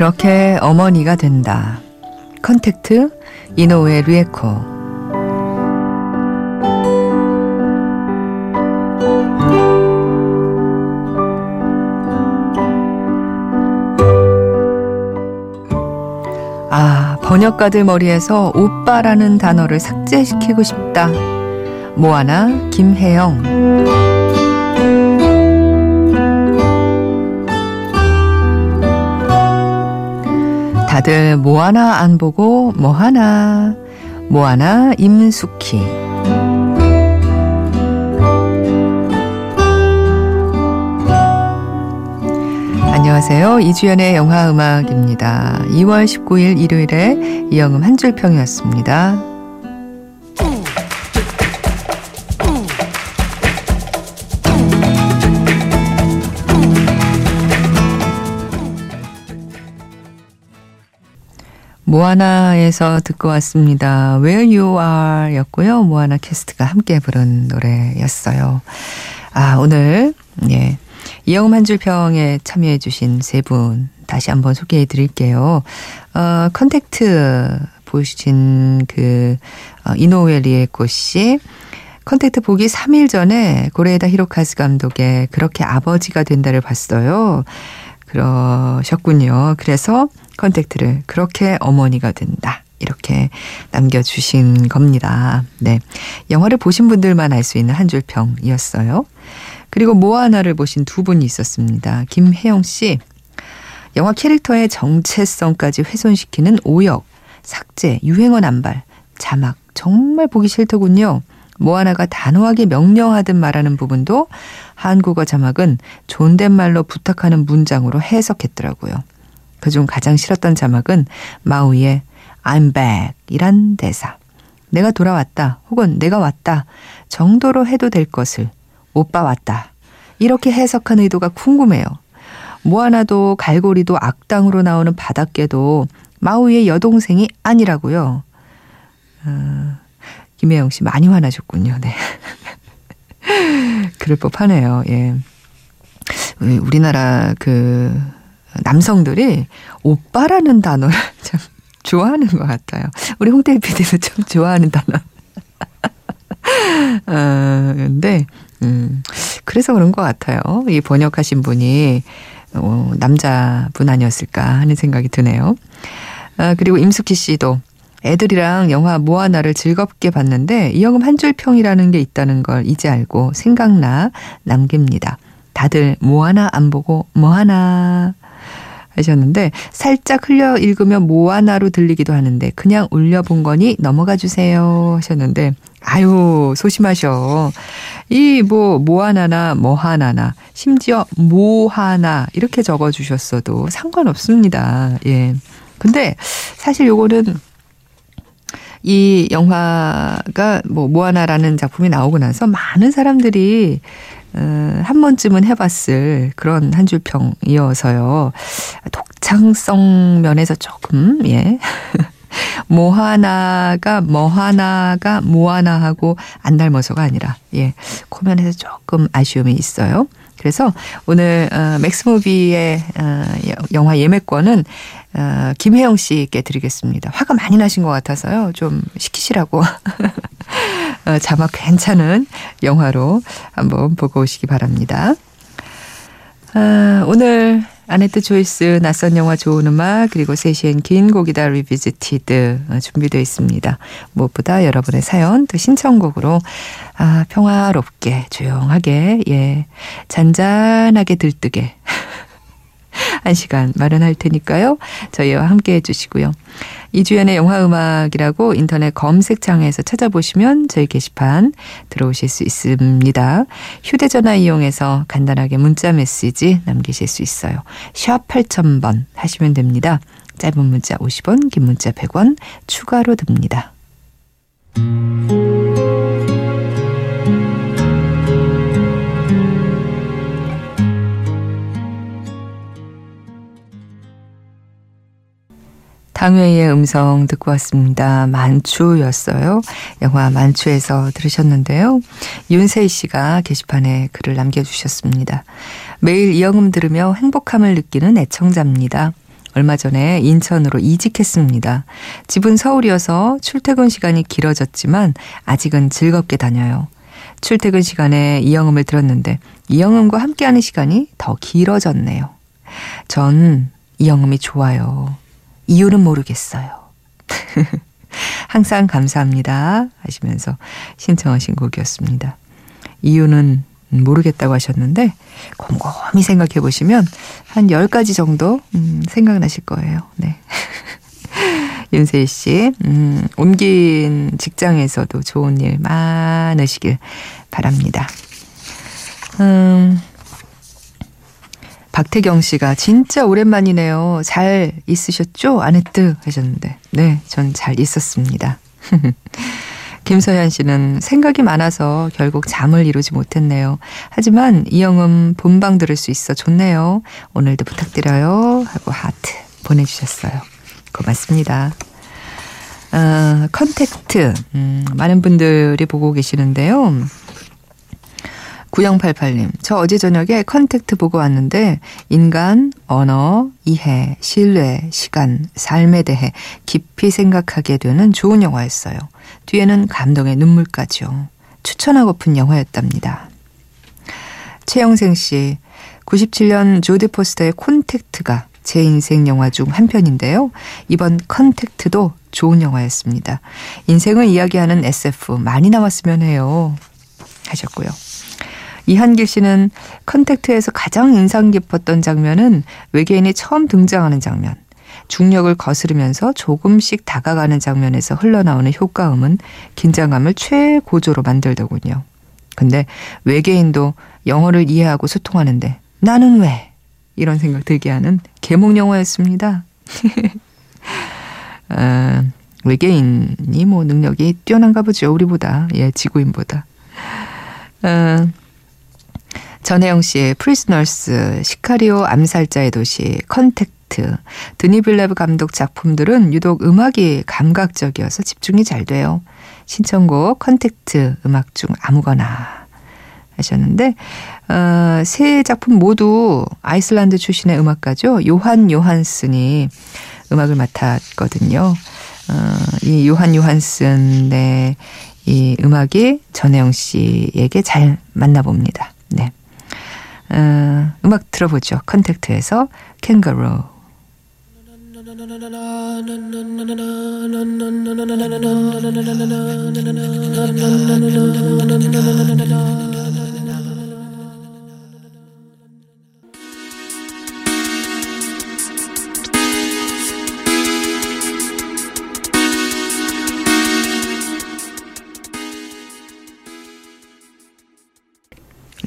그렇게 어머니가 된다. 컨택트 이노우에 리에코 아, 번역가들 머리에서 오빠라는 단어를 삭제시키고 싶다. 모아나 김혜영 다들 뭐 하나 안 보고 뭐 하나 뭐 하나 임숙희 안녕하세요. 이주연의 영화 음악입니다. 2월 19일 일요일에 이영음 한 줄평이었습니다. 모아나에서 듣고 왔습니다. Where You Are 였고요. 모아나 캐스트가 함께 부른 노래였어요. 아, 오늘, 예. 이영음 한줄 평에 참여해주신 세 분 다시 한번 소개해 드릴게요. 어, 컨택트 보신 그, 어, 이노우에 리에코 씨. 컨택트 보기 3일 전에 고레에다 히로카즈 감독의 그렇게 아버지가 된다를 봤어요. 그러셨군요. 그래서 컨택트를 그렇게 어머니가 된다. 이렇게 남겨주신 겁니다. 네. 영화를 보신 분들만 알 수 있는 한 줄 평이었어요. 그리고 모아나를 보신 두 분이 있었습니다. 김혜영 씨. 영화 캐릭터의 정체성까지 훼손시키는 오역, 삭제, 유행어 남발, 자막 정말 보기 싫더군요. 모아나가 단호하게 명령하듯 말하는 부분도 한국어 자막은 존댓말로 부탁하는 문장으로 해석했더라고요. 그중 가장 싫었던 자막은 마우이의 I'm back 이란 대사. 내가 돌아왔다 혹은 내가 왔다 정도로 해도 될 것을 오빠 왔다. 이렇게 해석한 의도가 궁금해요. 뭐 하나도 갈고리도 악당으로 나오는 바닷개도 마우이의 여동생이 아니라고요. 어, 김혜영 씨 많이 화나셨군요. 네. 그럴 법하네요. 예. 우리나라 그 남성들이 오빠라는 단어를 참 좋아하는 것 같아요. 우리 홍태 PD도 참 좋아하는 단어. 어, 근데, 음, 그래서 그런 것 같아요. 이 번역하신 분이, 어, 남자분 아니었을까 하는 생각이 드네요. 아, 그리고 임숙희 씨도 애들이랑 영화 뭐 하나를 즐겁게 봤는데 이영음 한 줄 평이라는 게 있다는 걸 이제 알고 생각나 남깁니다. 다들 뭐 하나 안 보고 뭐 하나 하셨는데 살짝 흘려 읽으면 모아나로 들리기도 하는데 그냥 올려본 거니 넘어가 주세요 하셨는데 아유 소심하셔. 이 뭐 모하나나 뭐하나나 심지어 모하나 이렇게 적어 주셨어도 상관없습니다. 예. 근데 사실 요거는 이 영화가 뭐 모아나라는 작품이 나오고 나서 많은 사람들이 어, 한 번쯤은 해봤을 그런 한 줄 평이어서요. 독창성 면에서 조금, 예. 뭐 하나가 뭐 하나가 뭐 하나하고 안 닮아서가 아니라, 예. 코면에서 조금 아쉬움이 있어요. 그래서 오늘 어, 맥스무비의 어, 영화 예매권은 어, 김혜영 씨께 드리겠습니다. 화가 많이 나신 것 같아서요. 좀 식히시라고 어, 자막 괜찮은 영화로 한번 보고 오시기 바랍니다. 아, 오늘 아네뜨 Choice 낯선 영화 좋은 음악 그리고 3시엔 긴 곡이다 Revisited 어, 준비되어 있습니다. 무엇보다 여러분의 사연 또 신청곡으로 아, 평화롭게 조용하게 예 잔잔하게 들뜨게 한 시간 마련할 테니까요. 저희와 함께 해주시고요. 이주연의 영화음악이라고 인터넷 검색창에서 찾아보시면 저희 게시판 들어오실 수 있습니다. 휴대전화 이용해서 간단하게 문자 메시지 남기실 수 있어요. 샵 8000번 하시면 됩니다. 짧은 문자 50원, 긴 문자 100원 추가로 듭니다. 당회의 음성 듣고 왔습니다. 만추였어요. 영화 만추에서 들으셨는데요. 윤세희 씨가 게시판에 글을 남겨주셨습니다. 매일 이영음 들으며 행복함을 느끼는 애청자입니다. 얼마 전에 인천으로 이직했습니다. 집은 서울이어서 출퇴근 시간이 길어졌지만 아직은 즐겁게 다녀요. 출퇴근 시간에 이영음을 들었는데 이영음과 함께하는 시간이 더 길어졌네요. 전 이영음이 좋아요. 이유는 모르겠어요. 항상 감사합니다. 하시면서 신청하신 곡이었습니다. 이유는 모르겠다고 하셨는데 곰곰이 생각해 보시면 한 10가지 정도 음, 생각나실 거예요. 네. 윤세희 씨, 음, 옮긴 직장에서도 좋은 일 많으시길 바랍니다. 음, 박태경 씨가 진짜 오랜만이네요. 잘 있으셨죠? 아내뜨 하셨는데. 네, 전 잘 있었습니다. 김서현 씨는 생각이 많아서 결국 잠을 이루지 못했네요. 하지만 이영음 본방 들을 수 있어 좋네요. 오늘도 부탁드려요. 하고 하트 보내주셨어요. 고맙습니다. 어, 컨택트. 음, 많은 분들이 보고 계시는데요. 9088님, 저 어제 저녁에 컨택트 보고 왔는데, 인간, 언어, 이해, 신뢰, 시간, 삶에 대해 깊이 생각하게 되는 좋은 영화였어요. 뒤에는 감동의 눈물까지요. 추천하고픈 영화였답니다. 최영생 씨, 97년 조디 포스터의 콘택트가 제 인생 영화 중 한 편인데요. 이번 컨택트도 좋은 영화였습니다. 인생을 이야기하는 SF 많이 나왔으면 해요. 하셨고요. 이한길 씨는 컨택트에서 가장 인상 깊었던 장면은 외계인이 처음 등장하는 장면. 중력을 거스르면서 조금씩 다가가는 장면에서 흘러나오는 효과음은 긴장감을 최고조로 만들더군요. 근데 외계인도 영어를 이해하고 소통하는데 나는 왜? 이런 생각 들게 하는 계몽 영화였습니다. 아, 외계인이 뭐 능력이 뛰어난가 보죠. 우리보다. 예, 지구인보다. 아, 전혜영 씨의 프리즈너스, 시카리오 암살자의 도시, 컨택트, 드니 빌뇌브 감독 작품들은 유독 음악이 감각적이어서 집중이 잘 돼요. 신청곡 컨택트 음악 중 아무거나 하셨는데 어, 세 작품 모두 아이슬란드 출신의 음악가죠. 요한 요한슨이 음악을 맡았거든요. 어, 이 요한 요한슨의 이 음악이 전혜영 씨에게 잘 맞나 봅니다. 네. 어, 음악 들어보죠. 컨택트에서 캥거루.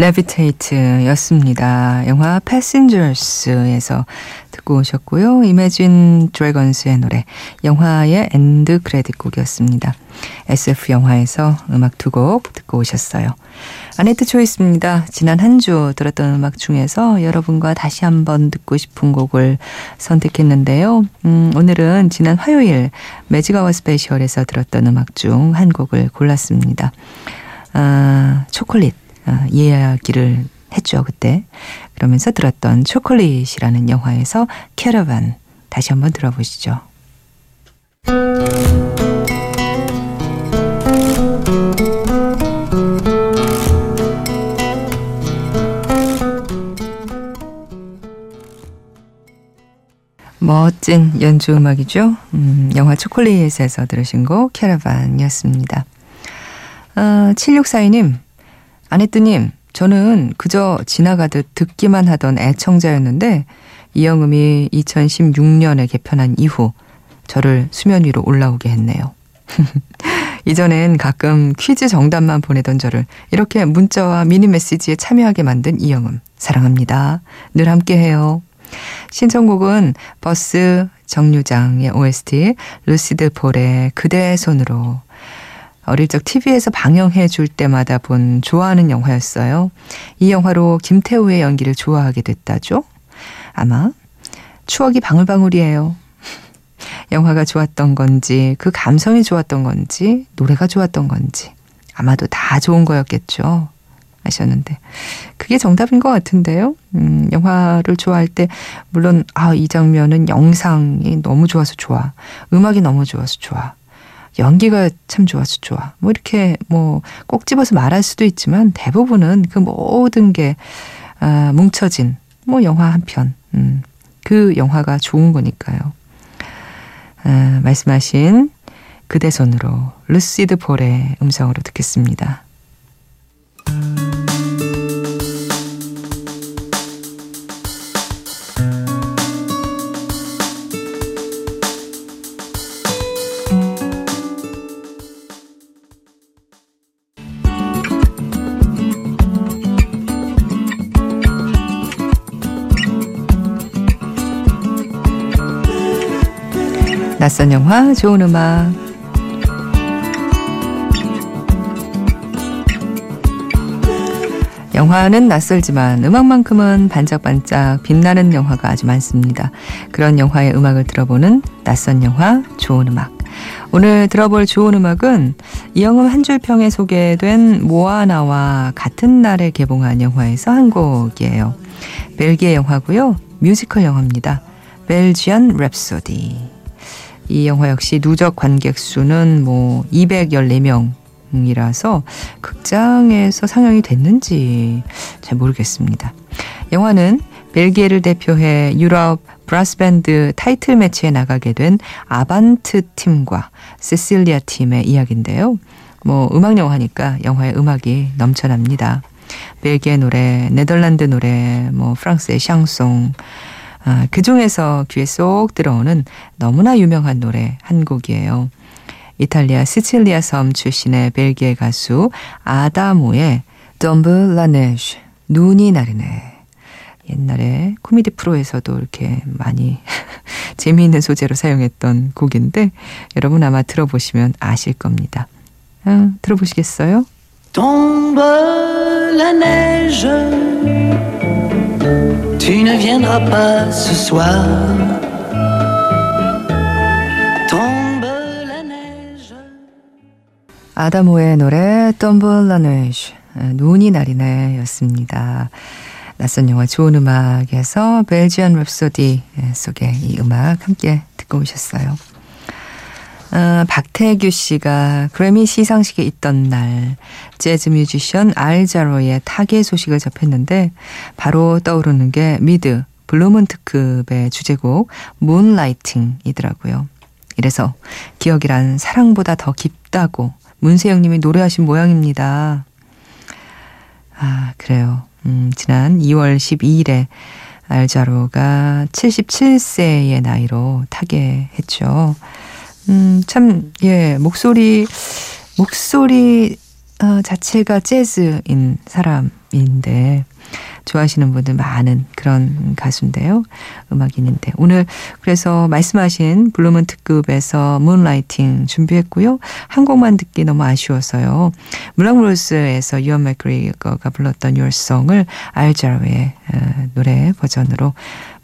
Levitate였습니다. 영화 패신저스에서 듣고 오셨고요. 이매진 드래건스의 노래 영화의 end credit 곡이었습니다. SF 영화에서 음악 두 곡 듣고 오셨어요. 아네뜨 Choice입니다. 지난 한 주 들었던 음악 중에서 여러분과 다시 한번 듣고 싶은 곡을 선택했는데요. 음, 오늘은 지난 화요일 매직아워 스페셜에서 들었던 음악 중 한 곡을 골랐습니다. 아, 초콜릿. 어, 이야기를 했죠, 그때. 그러면서 들었던 초콜릿이라는 영화에서 캐러반 다시 한번 들어보시죠. 멋진 연주 음악이죠. 음, 영화 초콜릿에서 들으신 곡 캐러반이었습니다. 어, 7642님, 아내뜨님, 저는 그저 지나가듯 듣기만 하던 애청자였는데 이영음이 2016년에 개편한 이후 저를 수면 위로 올라오게 했네요. 이전엔 가끔 퀴즈 정답만 보내던 저를 이렇게 문자와 미니 메시지에 참여하게 만든 이영음 사랑합니다. 늘 함께 해요. 신청곡은 버스 정류장의 OST 루시드 폴의 그대의 손으로 어릴 적 TV에서 방영해 줄 때마다 본 좋아하는 영화였어요. 이 영화로 김태우의 연기를 좋아하게 됐다죠? 아마 추억이 방울방울이에요. 영화가 좋았던 건지, 그 감성이 좋았던 건지, 노래가 좋았던 건지, 아마도 다 좋은 거였겠죠. 하셨는데 그게 정답인 것 같은데요. 음, 영화를 좋아할 때 물론 아 이 장면은 영상이 너무 좋아서 좋아, 음악이 너무 좋아서 좋아, 연기가 참 좋아서 좋아. 뭐 이렇게 뭐 꼭 집어서 말할 수도 있지만 대부분은 그 모든 게 아, 뭉쳐진 뭐 영화 한 편, 음, 그 영화가 좋은 거니까요. 아, 말씀하신 그대 손으로 루시드 볼의 음성으로 듣겠습니다. 낯선 영화, 좋은 음악. 영화는 낯설지만 음악만큼은 반짝반짝 빛나는 영화가 아주 많습니다. 그런 영화의 음악을 들어보는 낯선 영화, 좋은 음악. 오늘 들어볼 좋은 음악은 이영음 한 줄평에 소개된 모아나와 같은 날에 개봉한 영화에서 한 곡이에요. 벨기에 영화고요. 뮤지컬 영화입니다. 벨지안 랩소디. 이 영화 역시 누적 관객 수는 뭐 214명이라서 극장에서 상영이 됐는지 잘 모르겠습니다. 영화는 벨기에를 대표해 유럽 브라스밴드 타이틀 매치에 나가게 된 아반트 팀과 세실리아 팀의 이야기인데요. 뭐 음악 영화니까 영화의 음악이 넘쳐납니다. 벨기에 노래, 네덜란드 노래, 뭐 프랑스의 샹송, 아, 그 중에서 귀에 쏙 들어오는 너무나 유명한 노래 한 곡이에요. 이탈리아 시칠리아 섬 출신의 벨기에 가수 아다모의 덤블 라네쉬 눈이 나르네. 옛날에 코미디 프로에서도 이렇게 많이 재미있는 소재로 사용했던 곡인데 여러분 아마 들어보시면 아실 겁니다. 아, 들어보시겠어요? Tu ne viendras pas ce soir. Tombe la neige. 아다모의 노래 Tombe la neige. 눈이 나리네 였습니다. 낯선 영화 좋은 음악에서 벨지안 랩소디 속에 이 음악 함께 듣고 오셨어요. 어, 박태규 씨가 그래미 시상식에 있던 날 재즈 뮤지션 알자로의 타계 소식을 접했는데 바로 떠오르는 게 미드 블루문 특급의 주제곡 Moonlighting이더라고요. 이래서 기억이란 사랑보다 더 깊다고 문세영 님이 노래하신 모양입니다. 아, 그래요. 음, 지난 2월 12일에 알 자로가 77세의 나이로 타계했죠. 음, 참, 예, 목소리, 목소리 어, 자체가 재즈인 사람인데, 좋아하시는 분들 많은 그런 가수인데요. 음악인인데. 오늘 그래서 말씀하신 블루문 특급에서 Moonlighting 준비했고요. 한 곡만 듣기 너무 아쉬워서요. 물랑루즈에서 유언 맥그리거가 불렀던 Your Song을 알 자로의 어, 노래 버전으로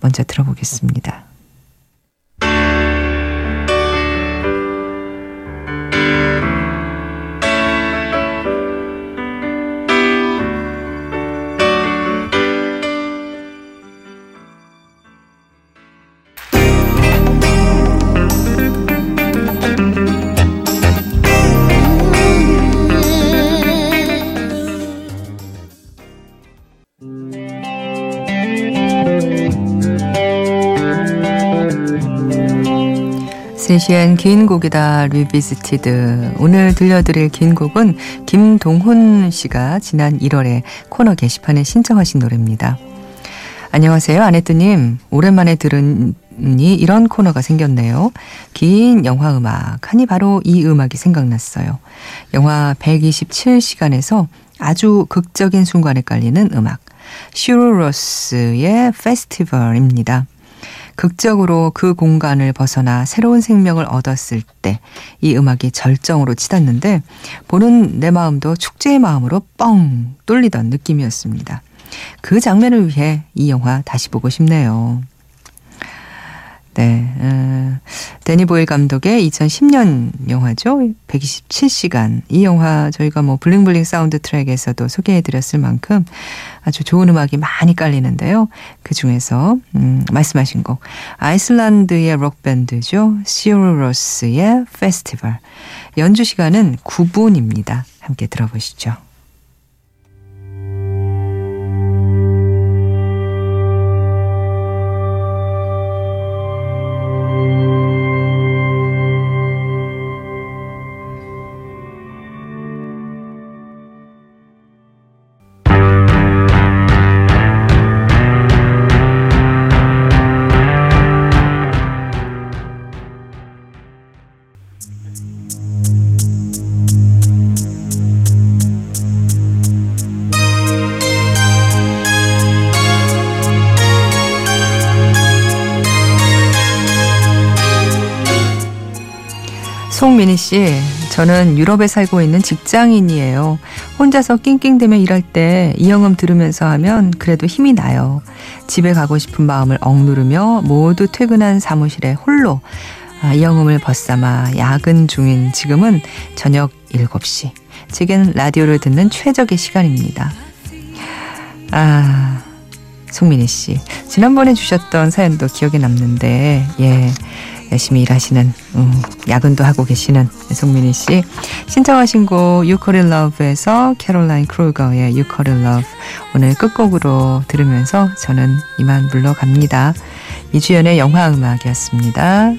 먼저 들어보겠습니다. 세시엔 긴 곡이다 Revisited 오늘 들려드릴 긴 곡은 김동훈 씨가 지난 1월에 코너 게시판에 신청하신 노래입니다. 안녕하세요 아네뜨님 오랜만에 들으니 이런 코너가 생겼네요. 긴 영화 음악 하니 바로 이 음악이 생각났어요. 영화 127시간에서 아주 극적인 순간에 깔리는 음악 Sigur Rós의 페스티벌입니다. 극적으로 그 공간을 벗어나 새로운 생명을 얻었을 때 이 음악이 절정으로 치닫는데 보는 내 마음도 축제의 마음으로 뻥 뚫리던 느낌이었습니다. 그 장면을 위해 이 영화 다시 보고 싶네요. 네, 음, 데니 보일 감독의 2010년 영화죠. 127시간. 이 영화 저희가 뭐 bling bling 사운드 트랙에서도 소개해 드렸을 만큼 아주 좋은 음악이 많이 깔리는데요. 그 중에서 음, 말씀하신 곡 아이슬란드의 록 밴드죠. 시오로스의 페스티벌. 연주 시간은 9분입니다. 함께 들어보시죠. 송민희 씨, 저는 유럽에 살고 있는 직장인이에요. 혼자서 낑낑대며 일할 때 이영음 들으면서 하면 그래도 힘이 나요. 집에 가고 싶은 마음을 억누르며 모두 퇴근한 사무실에 홀로 아, 이영음을 벗삼아 야근 중인 지금은 저녁 7시. 제겐 라디오를 듣는 최적의 시간입니다. 아, 송민희 씨. 지난번에 주셨던 사연도 기억에 남는데, 예. 열심히 일하시는 음, 야근도 하고 계시는 송민희 씨 신청하신 곡 You Call It Love에서 캐롤라인 크루거의 You Call It Love 오늘 끝곡으로 들으면서 저는 이만 물러갑니다. 이주연의 영화 음악이었습니다.